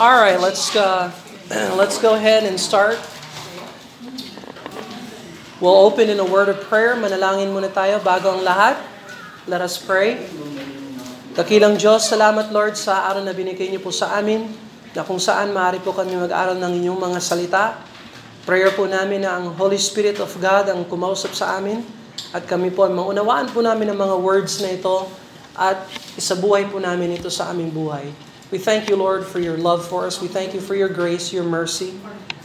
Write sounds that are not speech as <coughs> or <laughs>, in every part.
All right, let's uh, <clears throat> let's go ahead and start. We'll open in a word of prayer. Manalangin muna tayo bago ang lahat. Let us pray. Kakilang Diyos, salamat Lord sa araw na binigay niyo po sa amin na kung saan maaari po kami mag-aral ng inyong mga salita. Prayer po namin na ang Holy Spirit of God ang kumausap sa amin at kami po ay maunawaan po namin ang mga words na ito at isabuhay po namin ito sa aming buhay. We thank you, Lord, for your love for us. We thank you for your grace, your mercy.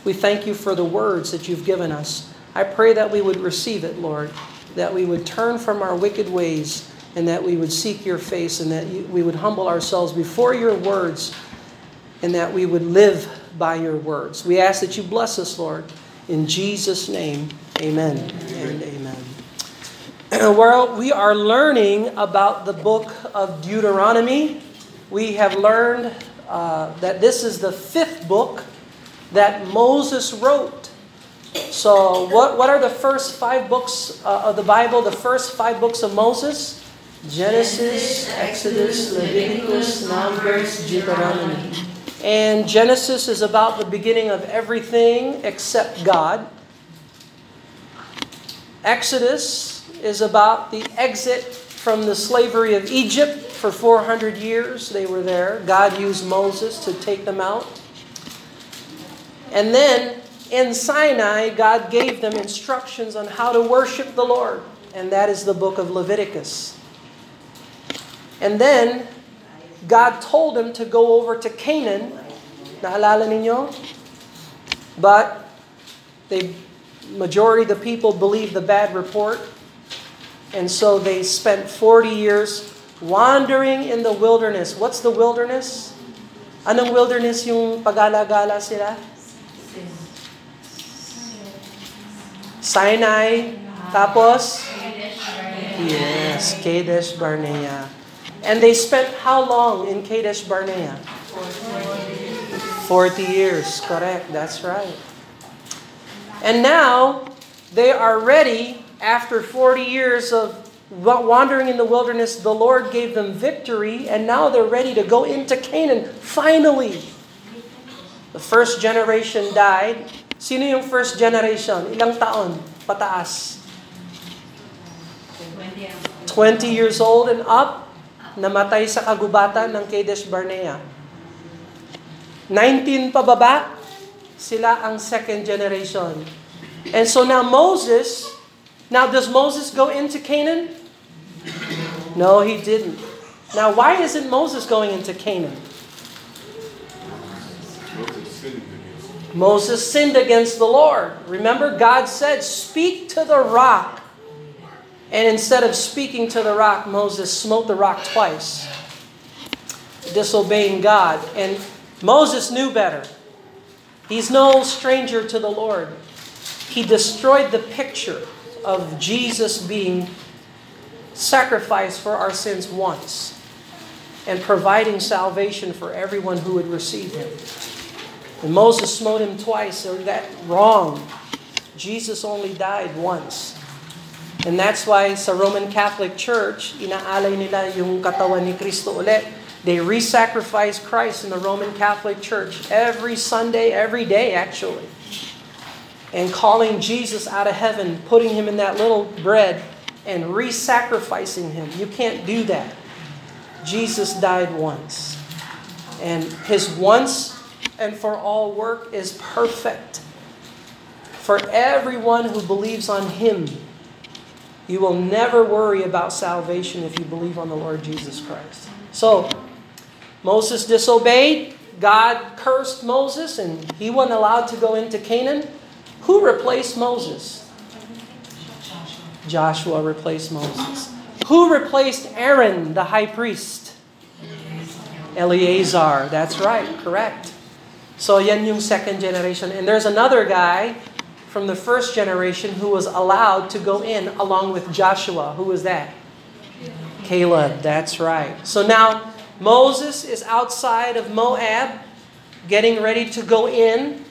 We thank you for the words that you've given us. I pray that we would receive it, Lord, that we would turn from our wicked ways and that we would seek your face and that we would humble ourselves before your words and that we would live by your words. We ask that you bless us, Lord. In Jesus' name, amen and amen. <clears throat> Well, we are learning about the book of Deuteronomy. We have learned uh, that this is the fifth book that Moses wrote. So, what, what are the first five books uh, of the Bible? The first five books of Moses? Genesis, Exodus, Leviticus, Numbers, Deuteronomy. And Genesis is about the beginning of everything except God. Exodus is about the exit from the slavery of Egypt. For 400 years they were there. God used Moses to take them out. And then in Sinai, God gave them instructions on how to worship the Lord. And that is the book of Leviticus. And then God told them to go over to Canaan. Naalala ninyo? But the majority of the people believed the bad report. And so they spent 40 years wandering in the wilderness. What's the wilderness? Anong wilderness yung pagala-gala sila? Sinai. Tapos? Yes, Kadesh Barnea. And they spent how long in Kadesh Barnea? 40 years, correct, that's right. And now, they are ready, after 40 years of wandering in the wilderness, the Lord gave them victory, and now they're ready to go into Canaan, finally. The first generation died. Sino yung first generation? Ilang taon? Pataas. 20 years old and up, namatay sa kagubatan ng Kadesh Barnea. 19 pababa, sila ang second generation. And so now Moses, now does Moses go into Canaan? No, he didn't. Now why isn't Moses going into Canaan? Moses sinned against the Lord. Remember, God said, Speak to the rock. And instead of speaking to the rock, Moses smote the rock twice, disobeying God. And Moses knew better. He's no stranger to the Lord. He destroyed the picture of Jesus being sacrificed for our sins once and providing salvation for everyone who would receive him. And Moses smote him twice, so that wrong. Jesus only died once. And that's why sa Roman Catholic Church, inaalay nila yung katawan ni Kristo ulit. They re-sacrifice Christ in the Roman Catholic Church every Sunday, every day actually. And calling Jesus out of heaven, putting him in that little bread, and re-sacrificing him. You can't do that. Jesus died once. And his once and for all work is perfect. For everyone who believes on him, you will never worry about salvation if you believe on the Lord Jesus Christ. So, Moses disobeyed. God cursed Moses, and he wasn't allowed to go into Canaan. Who replaced Moses? Joshua replaced Moses. Who replaced Aaron, the high priest? Eleazar. That's right, correct. So yan yung second generation. And there's another guy from the first generation who was allowed to go in along with Joshua. Who was that? Caleb. That's right. So now Moses is outside of Moab, getting ready to go in.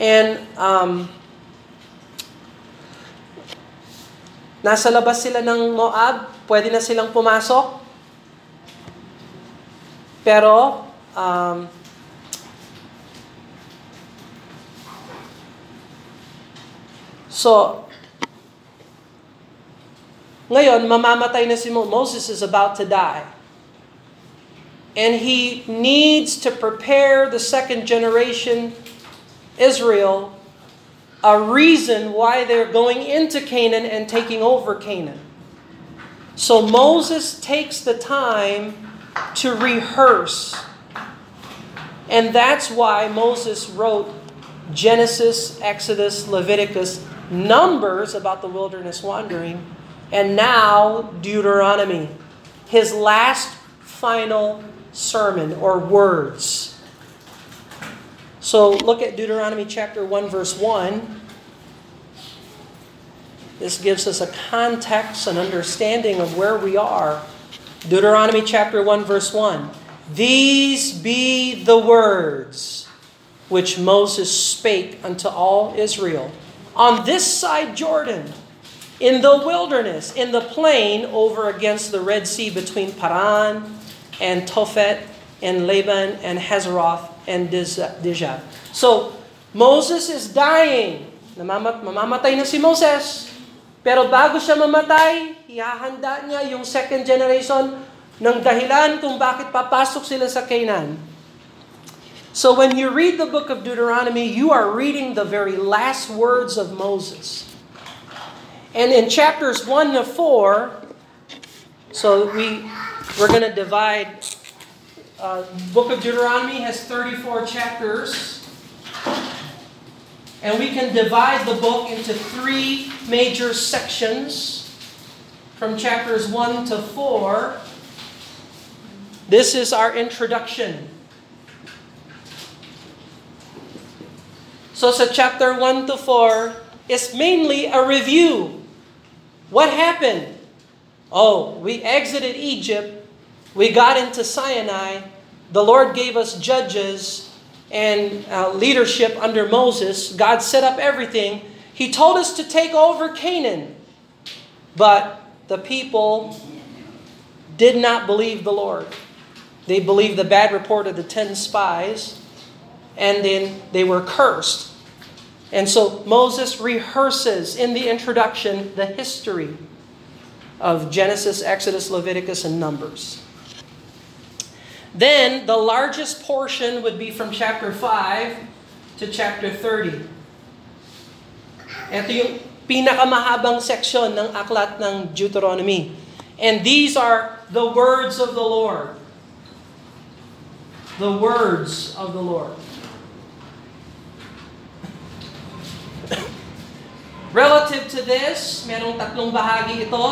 And um, nasa labas sila ng Moab, pwede na silang pumasok. Pero, um, so, ngayon, mamamatay na si Mo- Moses is about to die. And he needs to prepare the second generation Israel a reason why they're going into Canaan and taking over Canaan. So Moses takes the time to rehearse. And that's why Moses wrote Genesis, Exodus, Leviticus, Numbers about the wilderness wandering, and now Deuteronomy, his last final sermon or words. So look at Deuteronomy chapter 1, verse 1. This gives us a context and understanding of where we are. Deuteronomy chapter 1, verse 1. These be the words which Moses spake unto all Israel on this side Jordan, in the wilderness, in the plain over against the Red Sea between Paran and Tophel and Laban and Hazeroth and Dijab. So, Moses is dying. Namamat, mamamatay na si Moses. Pero bago siya mamatay, ihahanda niya yung second generation ng dahilan kung bakit papasok sila sa Canaan. So when you read the book of Deuteronomy, you are reading the very last words of Moses. And in chapters 1 to 4, so we, we're going to divide, uh, book of Deuteronomy has 34 chapters. And we can divide the book into three major sections from chapters 1 to 4. This is our introduction. So sa chapter 1 to 4 is mainly a review. What happened? Oh, we exited Egypt. We got into Sinai. The Lord gave us judges and uh, leadership under Moses. God set up everything. He told us to take over Canaan. But the people did not believe the Lord. They believed the bad report of the ten spies, and then they were cursed. And so Moses rehearses in the introduction the history of Genesis, Exodus, Leviticus, and Numbers. Then the largest portion would be from chapter 5 to chapter 30. Ito yung pinakamahabang section ng aklat ng Deuteronomy. And these are the words of the Lord. The words of the Lord. Relative to this, merong tatlong bahagi ito,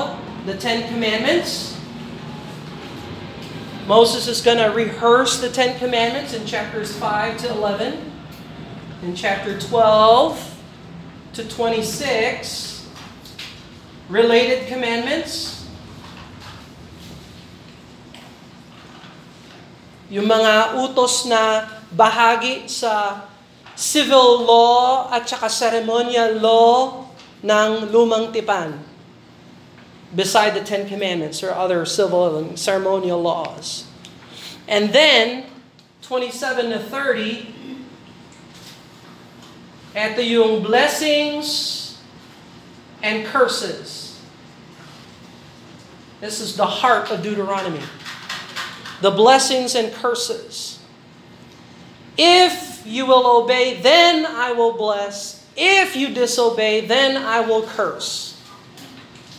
the Ten Commandments. Moses is going to rehearse the Ten Commandments in chapters 5 to 11. In chapter 12 to 26, related commandments. Yung mga utos na bahagi sa civil law at saka ceremonial law ng lumang tipan beside the Ten Commandments or other civil and ceremonial laws. And then, 27 to 30, ito yung blessings and curses. This is the heart of Deuteronomy. The blessings and curses. If you will obey, then I will bless. If you disobey, then I will curse.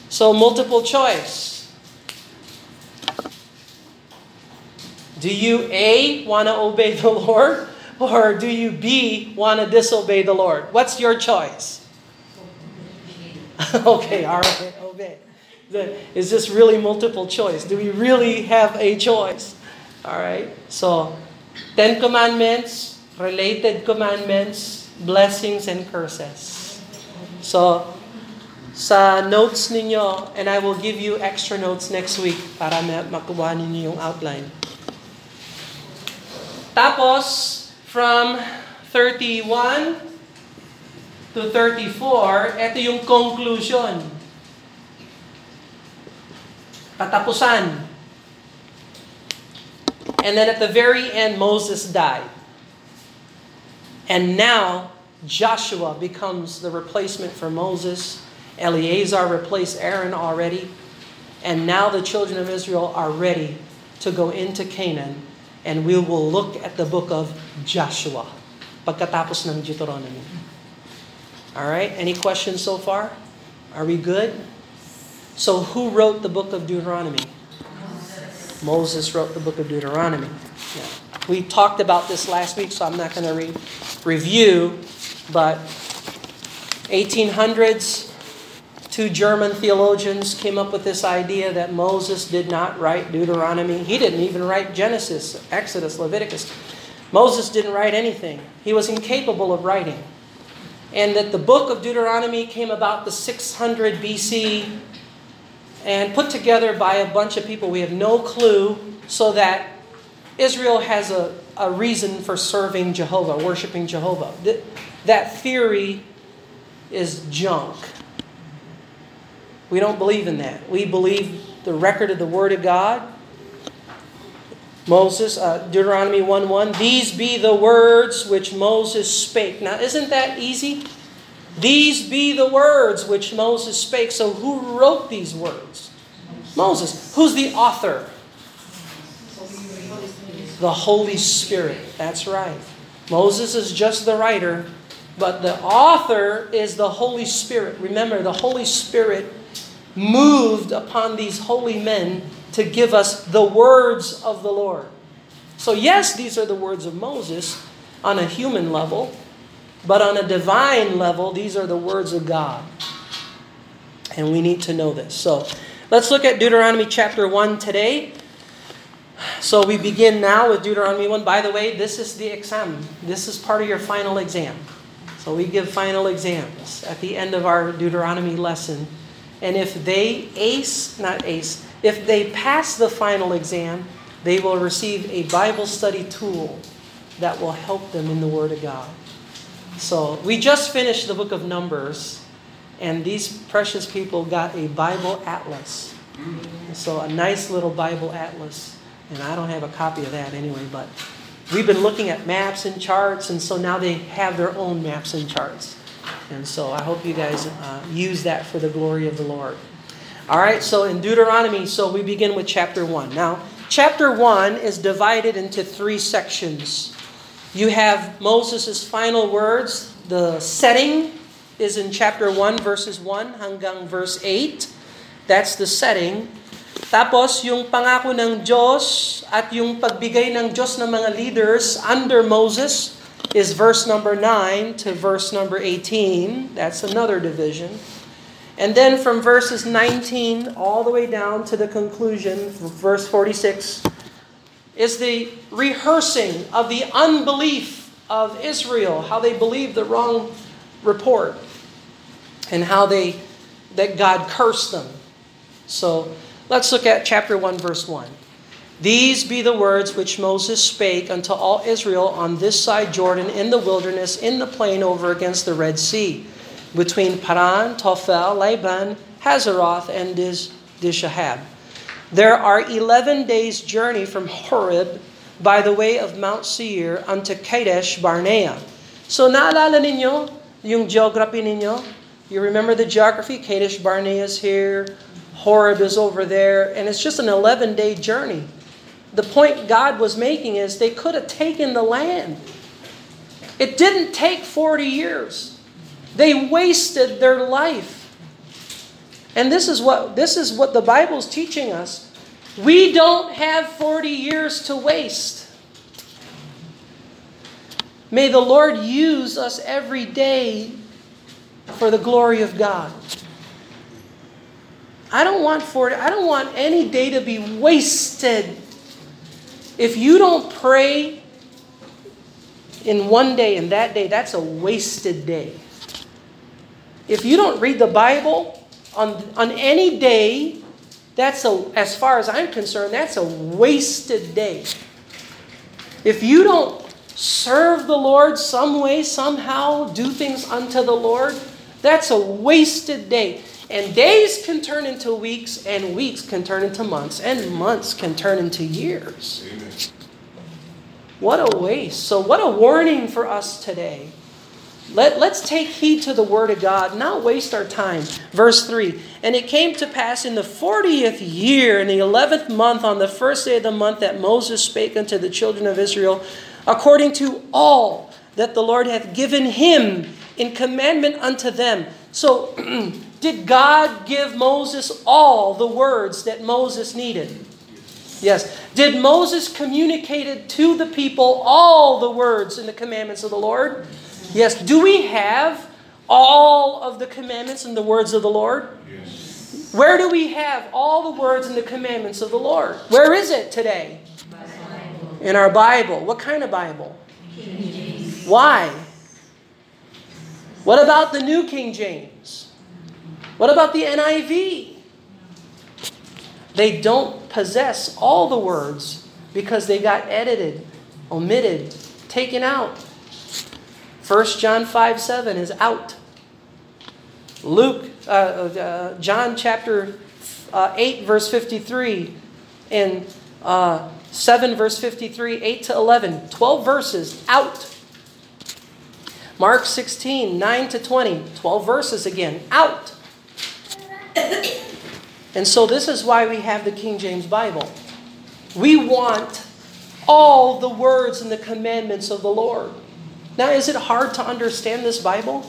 So, multiple choice. Do you A, want to obey the <laughs> Lord? Or do you B, want to disobey the Lord? What's your choice? <laughs> okay, all right, obey. Is this really multiple choice? Do we really have a choice? All right, so Ten Commandments, related commandments, blessings, and curses. So, sa notes ninyo, and I will give you extra notes next week para makuha ninyo yung outline. Tapos, from 31 to 34, ito yung conclusion. Katapusan. And then at the very end, Moses died. And now Joshua becomes the replacement for Moses. Eleazar replaced Aaron already. And now the children of Israel are ready to go into Canaan. And we will look at the book of Joshua pagkatapos ng Deuteronomy. All right, any questions so far? Are we good? So who wrote the book of Deuteronomy? Moses, Moses wrote the book of Deuteronomy. Yeah. We talked about this last week, so I'm not going to re- review, but 1800s, two German theologians came up with this idea that Moses did not write Deuteronomy. He didn't even write Genesis, Exodus, Leviticus. Moses didn't write anything. He was incapable of writing. And that the book of Deuteronomy came about the 600 BC and put together by a bunch of people. We have no clue, so that Israel has a, a reason for serving Jehovah, worshiping Jehovah. That theory is junk. We don't believe in that. We believe the record of the Word of God. Moses, uh, Deuteronomy 1 1, these be the words which Moses spake. Now, isn't that easy? These be the words which Moses spake. So, who wrote these words? Moses. Who's the author? The Holy Spirit. That's right. Moses is just the writer, but the author is the Holy Spirit. Remember, the Holy Spirit moved upon these holy men to give us the words of the Lord. So, yes, these are the words of Moses on a human level, but on a divine level, these are the words of God. And we need to know this. So, let's look at Deuteronomy chapter 1 today. So, we begin now with Deuteronomy 1. By the way, this is the exam, this is part of your final exam. So, we give final exams at the end of our Deuteronomy lesson. And if they ace, not ace, if they pass the final exam, they will receive a Bible study tool that will help them in the Word of God. So we just finished the book of Numbers, and these precious people got a Bible atlas. So a nice little Bible atlas. And I don't have a copy of that anyway, but we've been looking at maps and charts, and so now they have their own maps and charts. And so I hope you guys uh, use that for the glory of the Lord. All right, so in Deuteronomy, so we begin with chapter 1. Now, chapter 1 is divided into three sections. You have Moses' final words. The setting is in chapter 1, verses 1 hanggang verse 8. That's the setting. Tapos, yung pangako ng Diyos at yung pagbigay ng Diyos ng mga leaders under Moses is verse number 9 to verse number 18. That's another division. And then from verses 19 all the way down to the conclusion, verse 46, is the rehearsing of the unbelief of Israel, how they believed the wrong report, and how they that God cursed them. So let's look at chapter 1, verse 1. These be the words which Moses spake unto all Israel on this side Jordan in the wilderness, in the plain over against the Red Sea between Paran, Tophel, Laban, Hazeroth, and Dizahab. There are 11 days' journey from Horeb by the way of Mount Seir unto Kadesh Barnea. So naalala ninyo yung geography ninyo? You remember the geography? Kadesh Barnea is here, Horeb is over there, and it's just an 11-day journey. The point God was making is they could have taken the land. It didn't take 40 years. They wasted their life. And this is what this is what the Bible's teaching us. We don't have 40 years to waste. May the Lord use us every day for the glory of God. I don't want 40 I don't want any day to be wasted. If you don't pray in one day and that day, that's a wasted day. If you don't read the Bible on, on any day, that's a, as far as I'm concerned, that's a wasted day. If you don't serve the Lord some way, somehow, do things unto the Lord, that's a wasted day. And days can turn into weeks, and weeks can turn into months, and months can turn into years. What a waste. So, what a warning for us today. Let, let's take heed to the word of God, not waste our time. Verse 3 And it came to pass in the 40th year, in the 11th month, on the first day of the month, that Moses spake unto the children of Israel, according to all that the Lord hath given him in commandment unto them. So, <clears throat> did God give Moses all the words that Moses needed? Yes. Did Moses communicate to the people all the words and the commandments of the Lord? Yes. Do we have all of the commandments and the words of the Lord? Yes. Where do we have all the words and the commandments of the Lord? Where is it today? In our Bible. What kind of Bible? Why? What about the New King James? What about the NIV? They don't possess all the words because they got edited, omitted, taken out. 1 John 5 7 is out. Luke, uh, uh, John chapter uh, 8, verse 53, and uh, 7, verse 53, 8 to 11, 12 verses out. Mark 16, 9 to 20, 12 verses again, out. And so this is why we have the King James Bible. We want all the words and the commandments of the Lord. Now, is it hard to understand this Bible?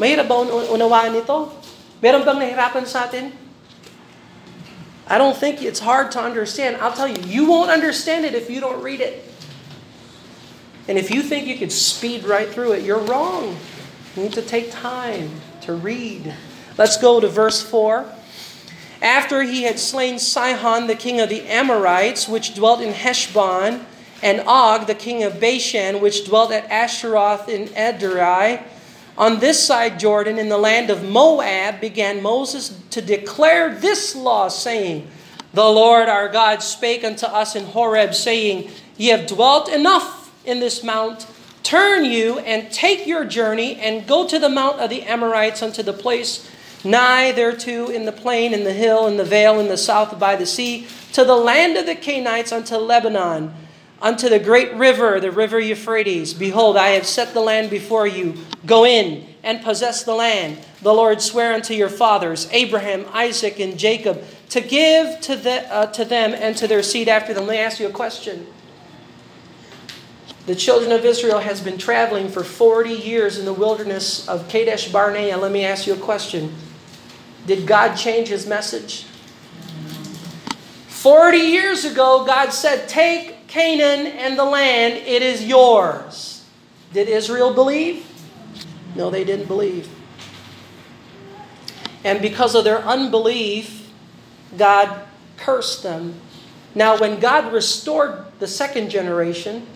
Mahirap ba unawaan ito? Meron bang nahirapan sa atin? I don't think it's hard to understand. I'll tell you, you won't understand it if you don't read it. And if you think you could speed right through it, you're wrong. You need to take time to read. Let's go to verse 4. After he had slain Sihon, the king of the Amorites, which dwelt in Heshbon, and Og, the king of Bashan, which dwelt at Asheroth in Edrei, on this side Jordan, in the land of Moab, began Moses to declare this law, saying, The Lord our God spake unto us in Horeb, saying, Ye have dwelt enough in this mount, turn you and take your journey and go to the mount of the Amorites unto the place nigh thereto in the plain, in the hill, in the vale, in the south by the sea, to the land of the Canaanites unto Lebanon, unto the great river, the river Euphrates. Behold, I have set the land before you. Go in and possess the land. The Lord sware unto your fathers, Abraham, Isaac, and Jacob, to give to, the, uh, to them and to their seed after them. Let me ask you a question. The children of Israel has been traveling for 40 years in the wilderness of Kadesh Barnea. Let me ask you a question. Did God change his message? 40 years ago, God said, Take Canaan and the land, it is yours. Did Israel believe? No, they didn't believe. And because of their unbelief, God cursed them. Now, when God restored the second generation,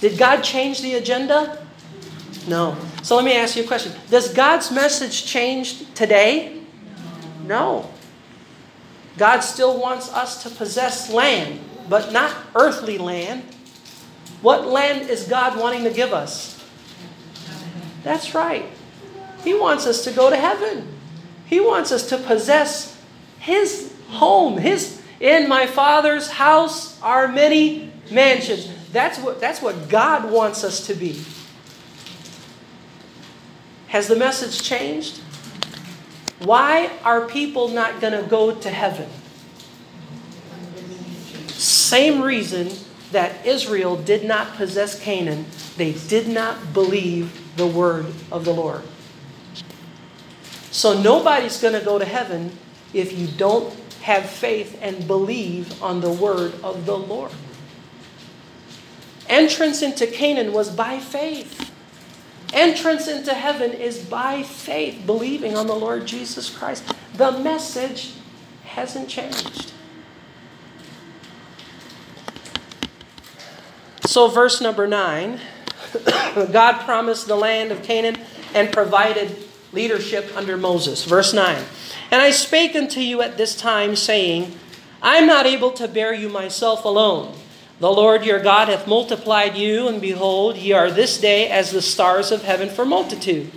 did God change the agenda? No. So let me ask you a question. Does God's message change today? No. God still wants us to possess land, but not earthly land. What land is God wanting to give us? That's right. He wants us to go to heaven. He wants us to possess His home. His in my Father's house are many mansions. That's what, that's what God wants us to be. Has the message changed? Why are people not going to go to heaven? Same reason that Israel did not possess Canaan. They did not believe the word of the Lord. So nobody's going to go to heaven if you don't have faith and believe on the word of the Lord. Entrance into Canaan was by faith. Entrance into heaven is by faith, believing on the Lord Jesus Christ. The message hasn't changed. So, verse number nine <coughs> God promised the land of Canaan and provided leadership under Moses. Verse 9 And I spake unto you at this time, saying, I am not able to bear you myself alone. The Lord your God hath multiplied you, and behold, ye are this day as the stars of heaven for multitude.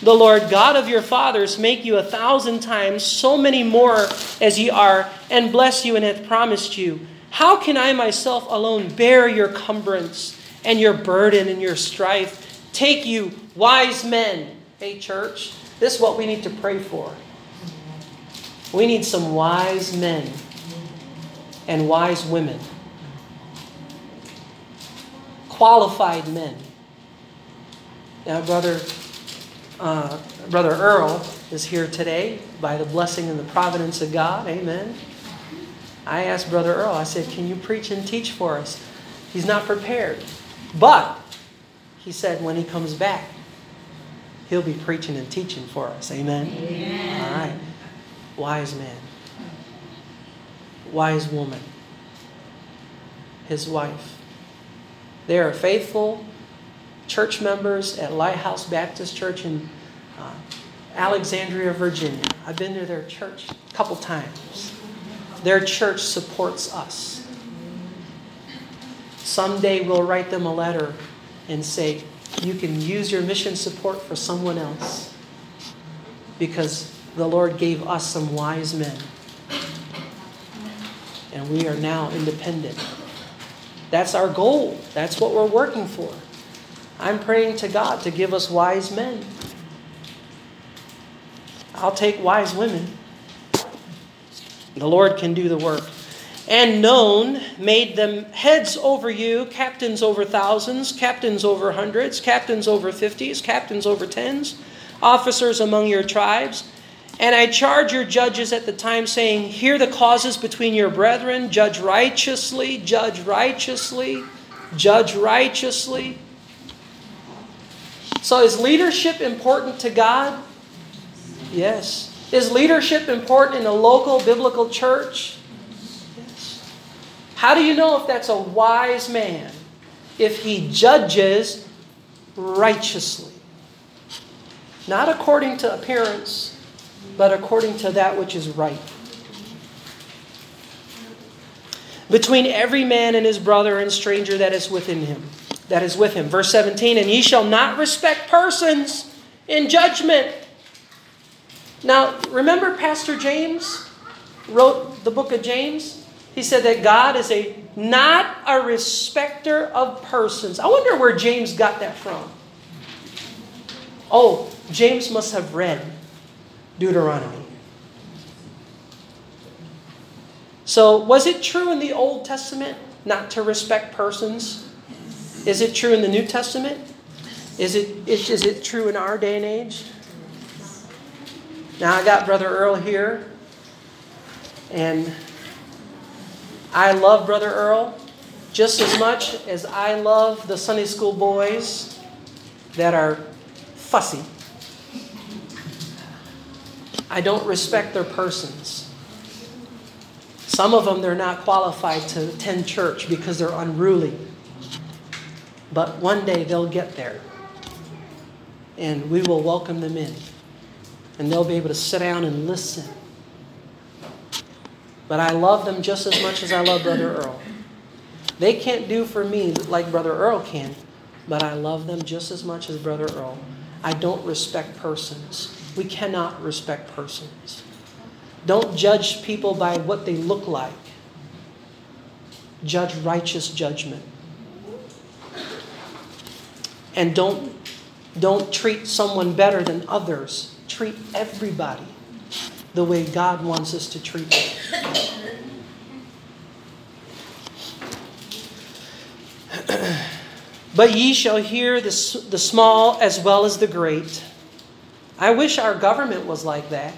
The Lord God of your fathers make you a thousand times so many more as ye are, and bless you and hath promised you. How can I myself alone bear your cumbrance, and your burden and your strife. Take you wise men. Hey, church, this is what we need to pray for. We need some wise men and wise women, qualified men. Now, brother, uh, brother Earl is here today by the blessing and the providence of God. Amen. I asked brother Earl. I said, "Can you preach and teach for us?" He's not prepared, but he said when he comes back, he'll be preaching and teaching for us. Amen. Amen. All right. Wise man wise woman, his wife. They are faithful church members at Lighthouse Baptist Church in uh, Alexandria, Virginia. I've been to their church a couple times. Their church supports us. Someday we'll write them a letter and say, you can use your mission support for someone else because the Lord gave us some wise men and we are now independent. That's our goal. That's what we're working for. I'm praying to God to give us wise men. I'll take wise women. The Lord can do the work. And known made them heads over you, captains over thousands, captains over hundreds, captains over fifties, captains over tens, officers among your tribes. And I charge your judges at the time, saying, Hear the causes between your brethren, judge righteously, judge righteously, judge righteously. So, is leadership important to God? Yes. Is leadership important in a local biblical church? Yes. How do you know if that's a wise man? If he judges righteously, not according to appearance but according to that which is right. Between every man and his brother and stranger that is within him, that is with him. Verse 17, and ye shall not respect persons in judgment. Now, remember Pastor James wrote the book of James? He said that God is a not a respecter of persons. I wonder where James got that from. Oh, James must have read Deuteronomy. So, was it true in the Old Testament not to respect persons? Is it true in the New Testament? Is it, is, is it true in our day and age? Now, I got Brother Earl here, and I love Brother Earl just as much as I love the Sunday school boys that are fussy. I don't respect their persons. Some of them, they're not qualified to attend church because they're unruly. But one day they'll get there. And we will welcome them in. And they'll be able to sit down and listen. But I love them just as much as I love Brother Earl. They can't do for me like Brother Earl can, but I love them just as much as Brother Earl. I don't respect persons. We cannot respect persons. Don't judge people by what they look like. Judge righteous judgment. And don't, don't treat someone better than others. Treat everybody the way God wants us to treat them. <clears throat> but ye shall hear the, the small as well as the great. I wish our government was like that.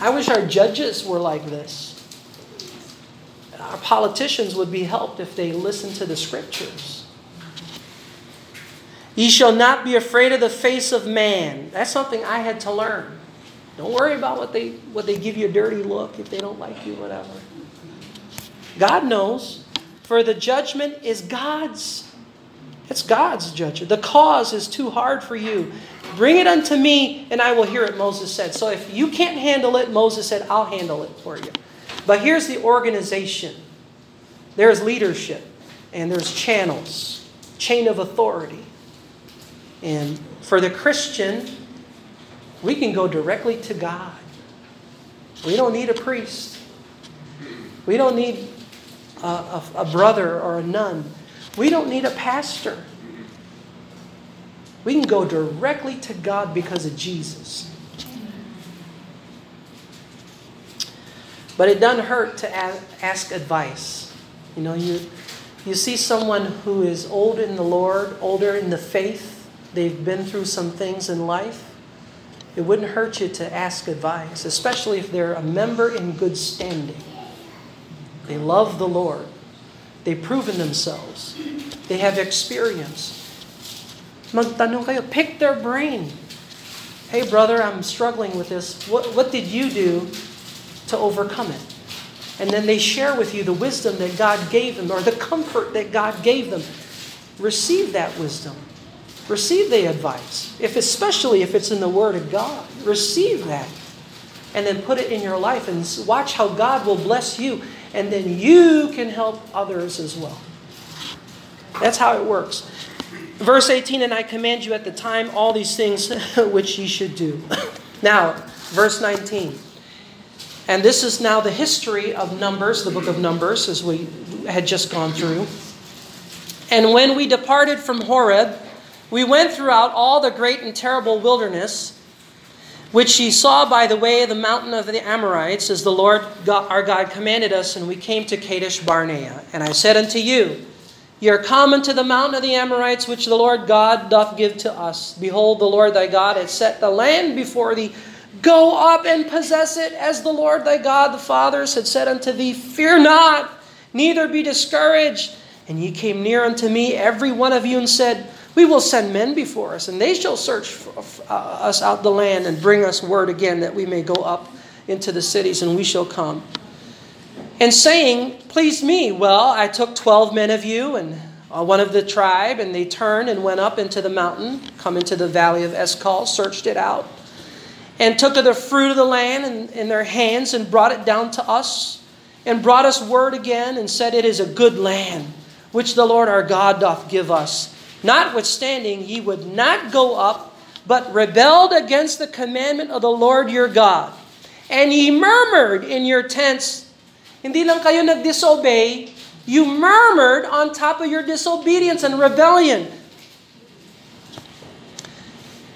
I wish our judges were like this. Our politicians would be helped if they listened to the scriptures. Ye shall not be afraid of the face of man. That's something I had to learn. Don't worry about what they what they give you a dirty look if they don't like you, whatever. God knows. For the judgment is God's. It's God's judgment. The cause is too hard for you. Bring it unto me, and I will hear it, Moses said. So if you can't handle it, Moses said, I'll handle it for you. But here's the organization there's leadership, and there's channels, chain of authority. And for the Christian, we can go directly to God. We don't need a priest. We don't need a, a, a brother or a nun. We don't need a pastor. We can go directly to God because of Jesus. But it doesn't hurt to ask advice. You know, you, you see someone who is old in the Lord, older in the faith, they've been through some things in life. It wouldn't hurt you to ask advice, especially if they're a member in good standing. They love the Lord. They've proven themselves. They have experience. Magtanong kayo, pick their brain. Hey brother, I'm struggling with this. What, what did you do to overcome it? And then they share with you the wisdom that God gave them or the comfort that God gave them. Receive that wisdom. Receive the advice. If especially if it's in the Word of God, receive that. And then put it in your life and watch how God will bless you. And then you can help others as well. That's how it works. Verse 18, and I command you at the time all these things <laughs> which ye should do. <laughs> now, verse 19. And this is now the history of Numbers, the book of Numbers, as we had just gone through. And when we departed from Horeb, we went throughout all the great and terrible wilderness, which ye saw by the way of the mountain of the Amorites, as the Lord God, our God commanded us, and we came to Kadesh Barnea. And I said unto you, Ye are come unto the mountain of the Amorites, which the Lord God doth give to us. Behold, the Lord thy God hath set the land before thee. Go up and possess it, as the Lord thy God, the fathers, had said unto thee. Fear not, neither be discouraged. And ye came near unto me, every one of you, and said, We will send men before us, and they shall search uh, us out the land, and bring us word again that we may go up into the cities, and we shall come and saying, Please me. Well, I took 12 men of you and uh, one of the tribe, and they turned and went up into the mountain, come into the valley of Eshcol, searched it out, and took of the fruit of the land in, in their hands and brought it down to us, and brought us word again, and said, It is a good land, which the Lord our God doth give us. Notwithstanding, ye would not go up, but rebelled against the commandment of the Lord your God. And ye murmured in your tents Hindi lang kayo nag-disobey, you murmured on top of your disobedience and rebellion.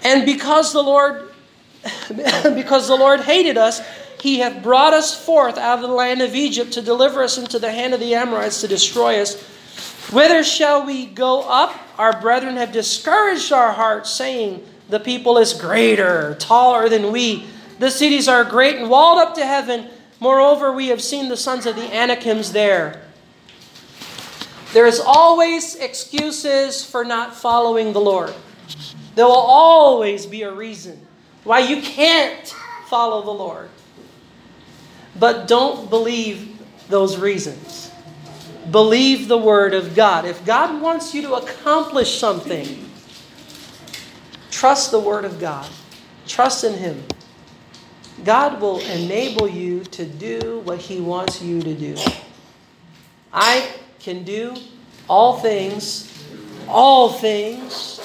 And because the Lord <laughs> because the Lord hated us, he hath brought us forth out of the land of Egypt to deliver us into the hand of the Amorites to destroy us. Whither shall we go up? Our brethren have discouraged our hearts, saying, The people is greater, taller than we. The cities are great and walled up to heaven. Moreover, we have seen the sons of the Anakims there. There is always excuses for not following the Lord. There will always be a reason why you can't follow the Lord. But don't believe those reasons. Believe the Word of God. If God wants you to accomplish something, trust the Word of God, trust in Him. God will enable you to do what He wants you to do. I can do all things, all things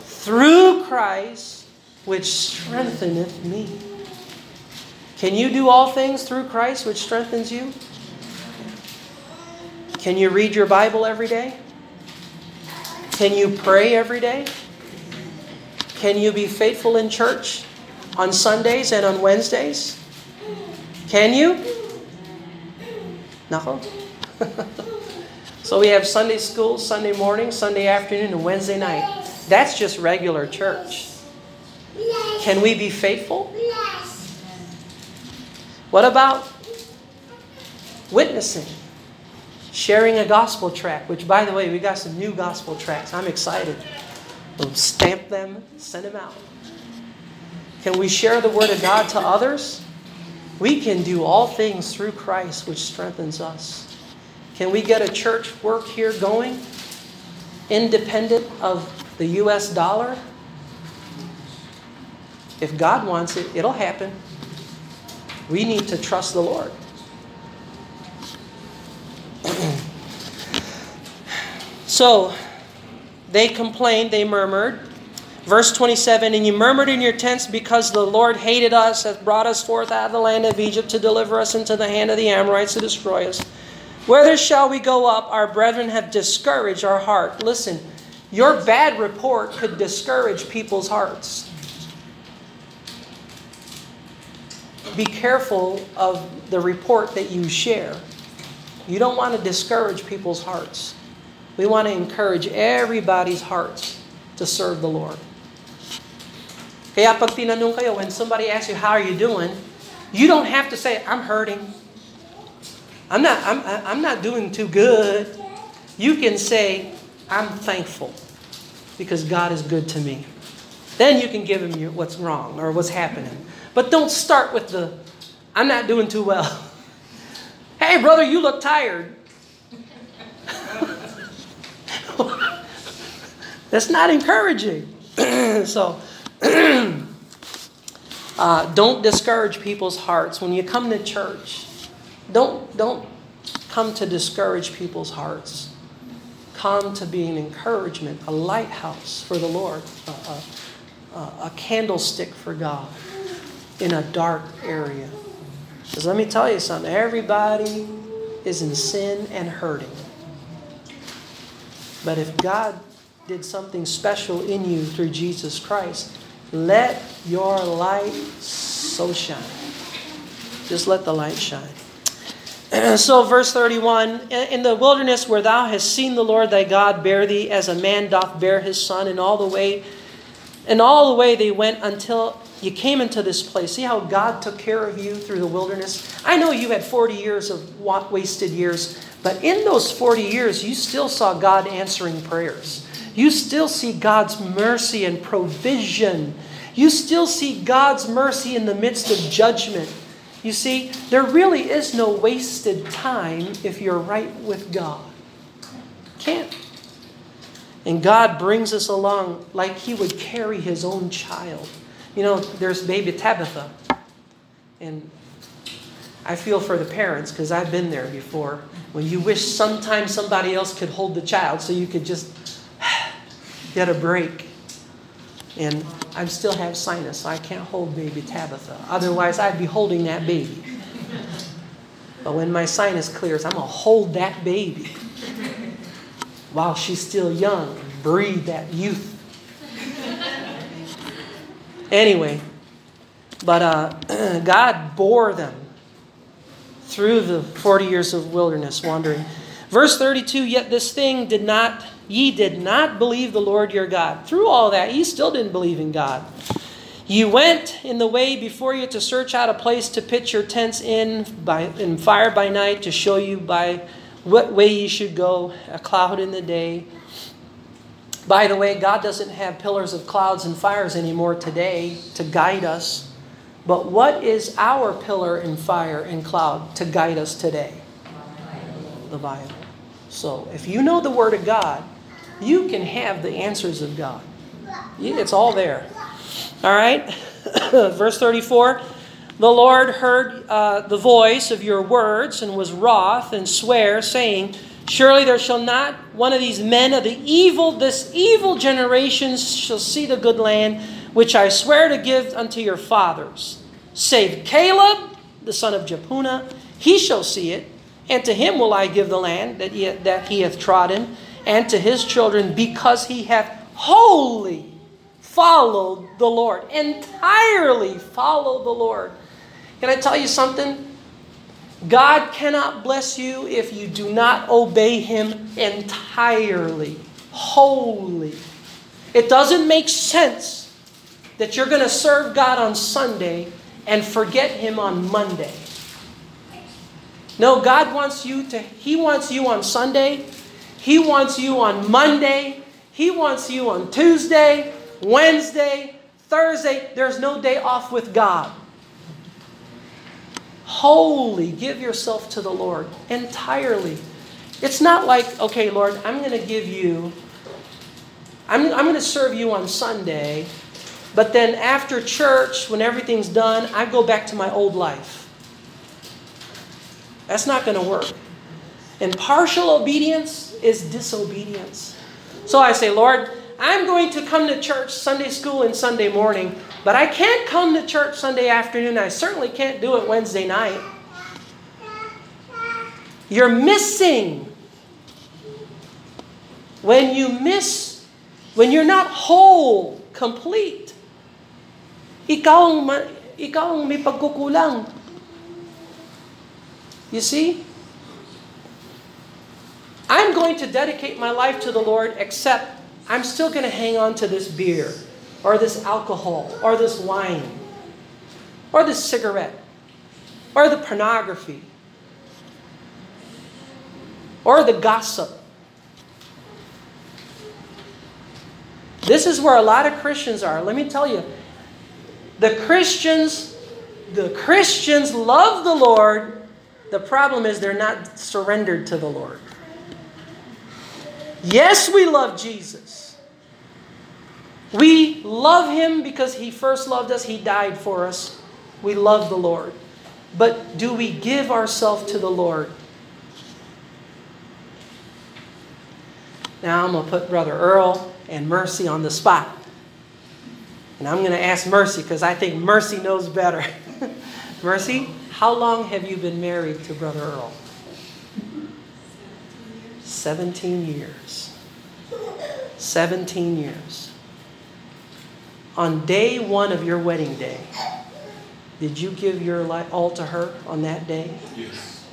through Christ which strengtheneth me. Can you do all things through Christ which strengthens you? Can you read your Bible every day? Can you pray every day? Can you be faithful in church? On Sundays and on Wednesdays? Can you? Nako. <laughs> so we have Sunday school, Sunday morning, Sunday afternoon, and Wednesday night. That's just regular church. Can we be faithful? Yes. What about witnessing? Sharing a gospel track, which by the way, we got some new gospel tracks. I'm excited. We'll stamp them, send them out. Can we share the Word of God to others? We can do all things through Christ, which strengthens us. Can we get a church work here going, independent of the U.S. dollar? If God wants it, it'll happen. We need to trust the Lord. <clears throat> so, they complained, they murmured. Verse 27 And you murmured in your tents because the Lord hated us, hath brought us forth out of the land of Egypt to deliver us into the hand of the Amorites to destroy us. Whither shall we go up? Our brethren have discouraged our heart. Listen, your bad report could discourage people's hearts. Be careful of the report that you share. You don't want to discourage people's hearts. We want to encourage everybody's hearts to serve the Lord. Kaya pag tinanong kayo, when somebody asks you, how are you doing? You don't have to say, I'm hurting. I'm not, I'm, I'm not doing too good. You can say, I'm thankful because God is good to me. Then you can give him your, what's wrong or what's happening. But don't start with the, I'm not doing too well. <laughs> hey, brother, you look tired. <laughs> That's not encouraging. <clears throat> so, uh, don't discourage people's hearts when you come to church. Don't don't come to discourage people's hearts. Come to be an encouragement, a lighthouse for the Lord, a, a, a candlestick for God in a dark area. Because let me tell you something. Everybody is in sin and hurting. But if God did something special in you through Jesus Christ, let your light so shine. Just let the light shine. <clears throat> so, verse 31 In the wilderness where thou hast seen the Lord thy God bear thee as a man doth bear his son, and all the way, and all the way they went until you came into this place. See how God took care of you through the wilderness? I know you had 40 years of wasted years, but in those 40 years, you still saw God answering prayers. You still see God's mercy and provision. You still see God's mercy in the midst of judgment. You see, there really is no wasted time if you're right with God. Can't. And God brings us along like He would carry His own child. You know, there's baby Tabitha. And I feel for the parents because I've been there before. When you wish sometimes somebody else could hold the child so you could just get a break. And I still have sinus, so I can't hold baby Tabitha. Otherwise, I'd be holding that baby. But when my sinus clears, I'm going to hold that baby while she's still young breathe that youth. Anyway, but uh, <clears throat> God bore them through the 40 years of wilderness wandering. Verse 32 Yet this thing did not Ye did not believe the Lord your God. Through all that, ye still didn't believe in God. You went in the way before you to search out a place to pitch your tents in by in fire by night to show you by what way you should go, a cloud in the day. By the way, God doesn't have pillars of clouds and fires anymore today to guide us. But what is our pillar and fire and cloud to guide us today? The Bible. So if you know the Word of God, you can have the answers of God. It's all there. All right? <coughs> Verse 34 The Lord heard uh, the voice of your words and was wroth and sware, saying, Surely there shall not one of these men of the evil, this evil generation shall see the good land which I swear to give unto your fathers. Save Caleb, the son of Jephunneh, he shall see it, and to him will I give the land that he, that he hath trodden and to his children because he hath wholly followed the Lord, entirely followed the Lord. Can I tell you something? God cannot bless you if you do not obey Him entirely, wholly. It doesn't make sense that you're going to serve God on Sunday and forget Him on Monday. No, God wants you to, He wants you on Sunday he wants you on Monday. He wants you on Tuesday, Wednesday, Thursday. There's no day off with God. Wholly give yourself to the Lord entirely. It's not like, okay, Lord, I'm going to give you, I'm, I'm going to serve you on Sunday, but then after church, when everything's done, I go back to my old life. That's not going to work. And partial obedience is disobedience. So I say, Lord, I'm going to come to church Sunday school and Sunday morning, but I can't come to church Sunday afternoon. I certainly can't do it Wednesday night. You're missing. When you miss, when you're not whole, complete, ikaw ang, ikaw ang may pagkukulang. You see? I'm going to dedicate my life to the Lord, except I'm still going to hang on to this beer, or this alcohol, or this wine, or this cigarette, or the pornography, or the gossip. This is where a lot of Christians are. Let me tell you, the Christians, the Christians love the Lord. The problem is they're not surrendered to the Lord. Yes, we love Jesus. We love him because he first loved us, he died for us. We love the Lord. But do we give ourselves to the Lord? Now I'm going to put Brother Earl and Mercy on the spot. And I'm going to ask Mercy because I think Mercy knows better. <laughs> Mercy, how long have you been married to Brother Earl? 17 years. 17 years. On day one of your wedding day, did you give your all to her on that day? Yes.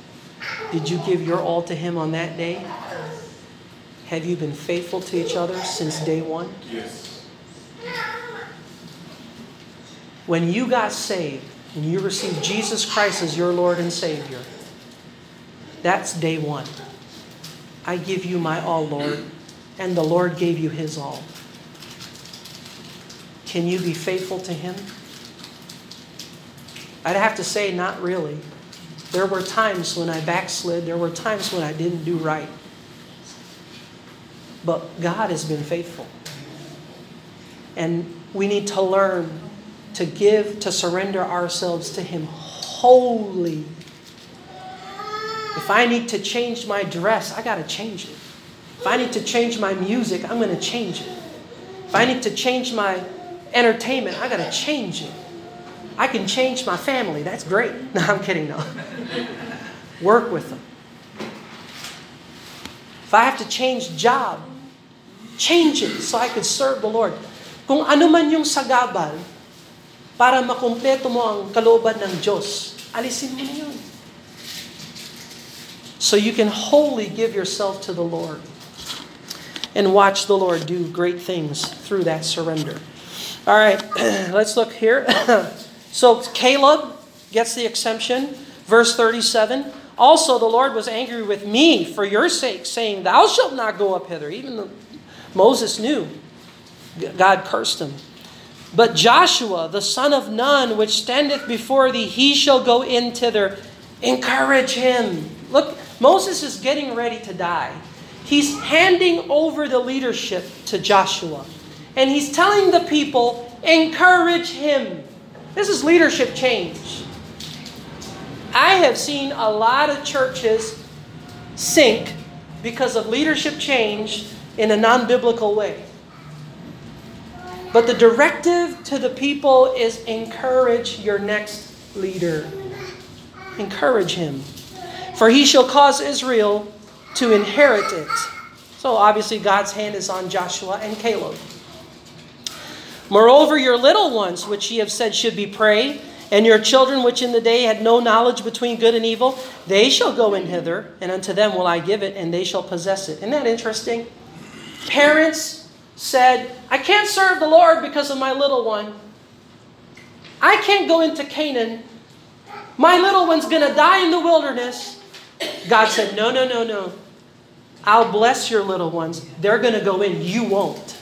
Did you give your all to him on that day? Have you been faithful to each other since day one? Yes. When you got saved and you received Jesus Christ as your Lord and Savior, that's day one. I give you my all, Lord, and the Lord gave you his all. Can you be faithful to him? I'd have to say, not really. There were times when I backslid, there were times when I didn't do right. But God has been faithful. And we need to learn to give, to surrender ourselves to Him wholly. If I need to change my dress, I got to change it. If I need to change my music, I'm going to change it. If I need to change my entertainment, I got to change it. I can change my family. That's great. <laughs> No, I'm kidding. No. <laughs> Work with them. If I have to change job, change it so I could serve the Lord. Kung ano man yung sagabal, para makumpleto mo ang kalooban ng Diyos, alisin mo na yun. So you can wholly give yourself to the Lord and watch the Lord do great things through that surrender. All right, <clears throat> let's look here. <clears throat> so Caleb gets the exemption. Verse 37 Also, the Lord was angry with me for your sake, saying, Thou shalt not go up hither. Even the, Moses knew God cursed him. But Joshua, the son of Nun, which standeth before thee, he shall go in thither. Encourage him. Look, Moses is getting ready to die. He's handing over the leadership to Joshua. And he's telling the people, encourage him. This is leadership change. I have seen a lot of churches sink because of leadership change in a non biblical way. But the directive to the people is encourage your next leader. Encourage him. For he shall cause Israel to inherit it. So obviously, God's hand is on Joshua and Caleb. Moreover, your little ones, which ye have said should be prey, and your children, which in the day had no knowledge between good and evil, they shall go in hither, and unto them will I give it, and they shall possess it. Isn't that interesting? Parents said, I can't serve the Lord because of my little one. I can't go into Canaan. My little one's going to die in the wilderness. God said, No, no, no, no. I'll bless your little ones. They're going to go in. You won't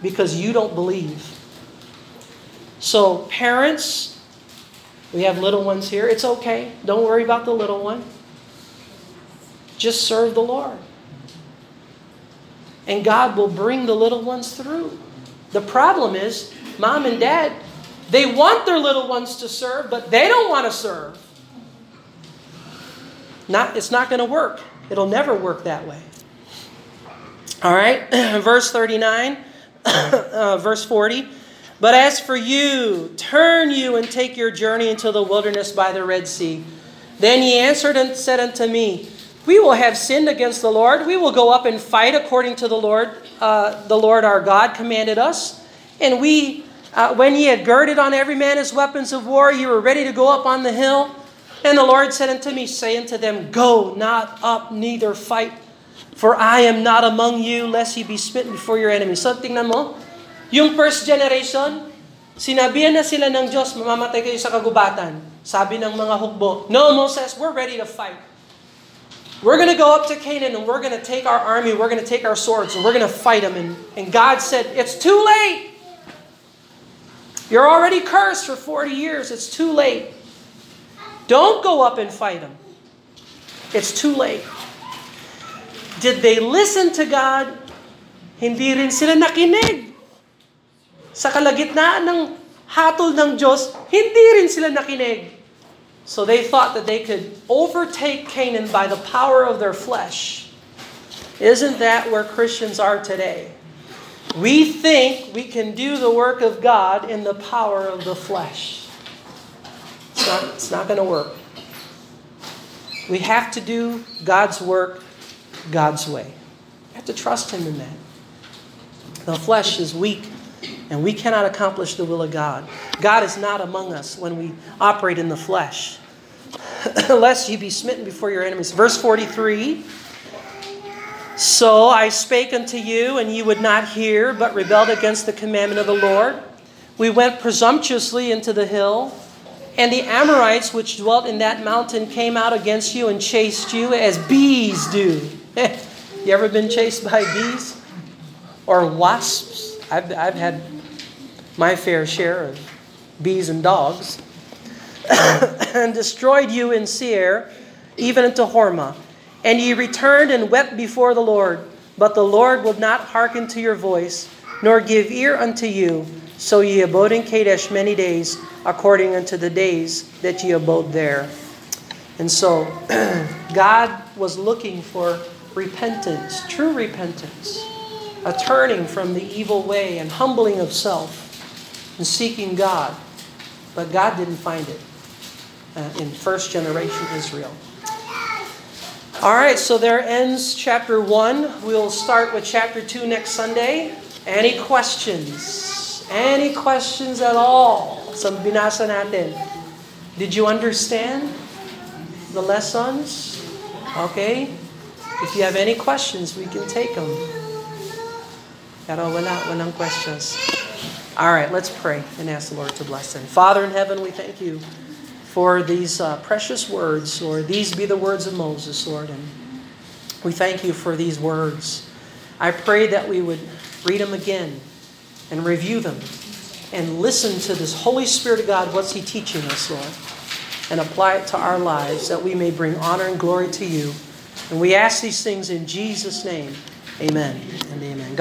because you don't believe. So, parents, we have little ones here. It's okay. Don't worry about the little one. Just serve the Lord. And God will bring the little ones through. The problem is, mom and dad, they want their little ones to serve, but they don't want to serve. Not, it's not going to work. It'll never work that way. All right, <clears throat> verse 39, <clears throat> uh, verse 40. But as for you, turn you and take your journey into the wilderness by the Red Sea. Then he answered and said unto me, we will have sinned against the Lord. We will go up and fight according to the Lord, uh, the Lord our God commanded us. And we, uh, when ye had girded on every man his weapons of war, ye were ready to go up on the hill. And the Lord said unto me, Say unto them, Go not up, neither fight, for I am not among you, lest ye be smitten before your enemies. So tingnan mo, yung first generation, sinabihan na sila ng Diyos, mamamatay kayo sa kagubatan. Sabi ng mga hukbo, No, Moses, we're ready to fight. We're going to go up to Canaan and we're going to take our army, we're going to take our swords, and we're going to fight them. And, and God said, It's too late. You're already cursed for 40 years. It's too late. Don't go up and fight them. It's too late. Did they listen to God? Hindi rin sila nakinig. Sa kalagitnaan ng hatol ng Diyos, hindi rin sila nakinig. So they thought that they could overtake Canaan by the power of their flesh. Isn't that where Christians are today? We think we can do the work of God in the power of the flesh. It's not, it's not going to work. We have to do God's work God's way. We have to trust Him in that. The flesh is weak and we cannot accomplish the will of God. God is not among us when we operate in the flesh. <laughs> Lest you be smitten before your enemies. Verse 43 So I spake unto you, and ye would not hear, but rebelled against the commandment of the Lord. We went presumptuously into the hill, and the Amorites which dwelt in that mountain came out against you and chased you as bees do. <laughs> you ever been chased by bees? Or wasps? I've, I've had my fair share of bees and dogs, <coughs> and destroyed you in Seir, even unto Hormah. And ye returned and wept before the Lord. But the Lord would not hearken to your voice, nor give ear unto you. So ye abode in Kadesh many days, according unto the days that ye abode there. And so, <coughs> God was looking for repentance, true repentance, a turning from the evil way and humbling of self and seeking God, but God didn't find it uh, in first generation Israel. All right, so there ends chapter 1. We'll start with chapter 2 next Sunday. Any questions? Any questions at all sa binasa natin? Did you understand the lessons? Okay? If you have any questions, we can take them. Pero wala, walang questions. All right, let's pray and ask the Lord to bless them. Father in heaven, we thank you for these uh, precious words, Lord. These be the words of Moses, Lord. And we thank you for these words. I pray that we would read them again and review them and listen to this Holy Spirit of God. What's He teaching us, Lord? And apply it to our lives that we may bring honor and glory to you. And we ask these things in Jesus' name. Amen and amen.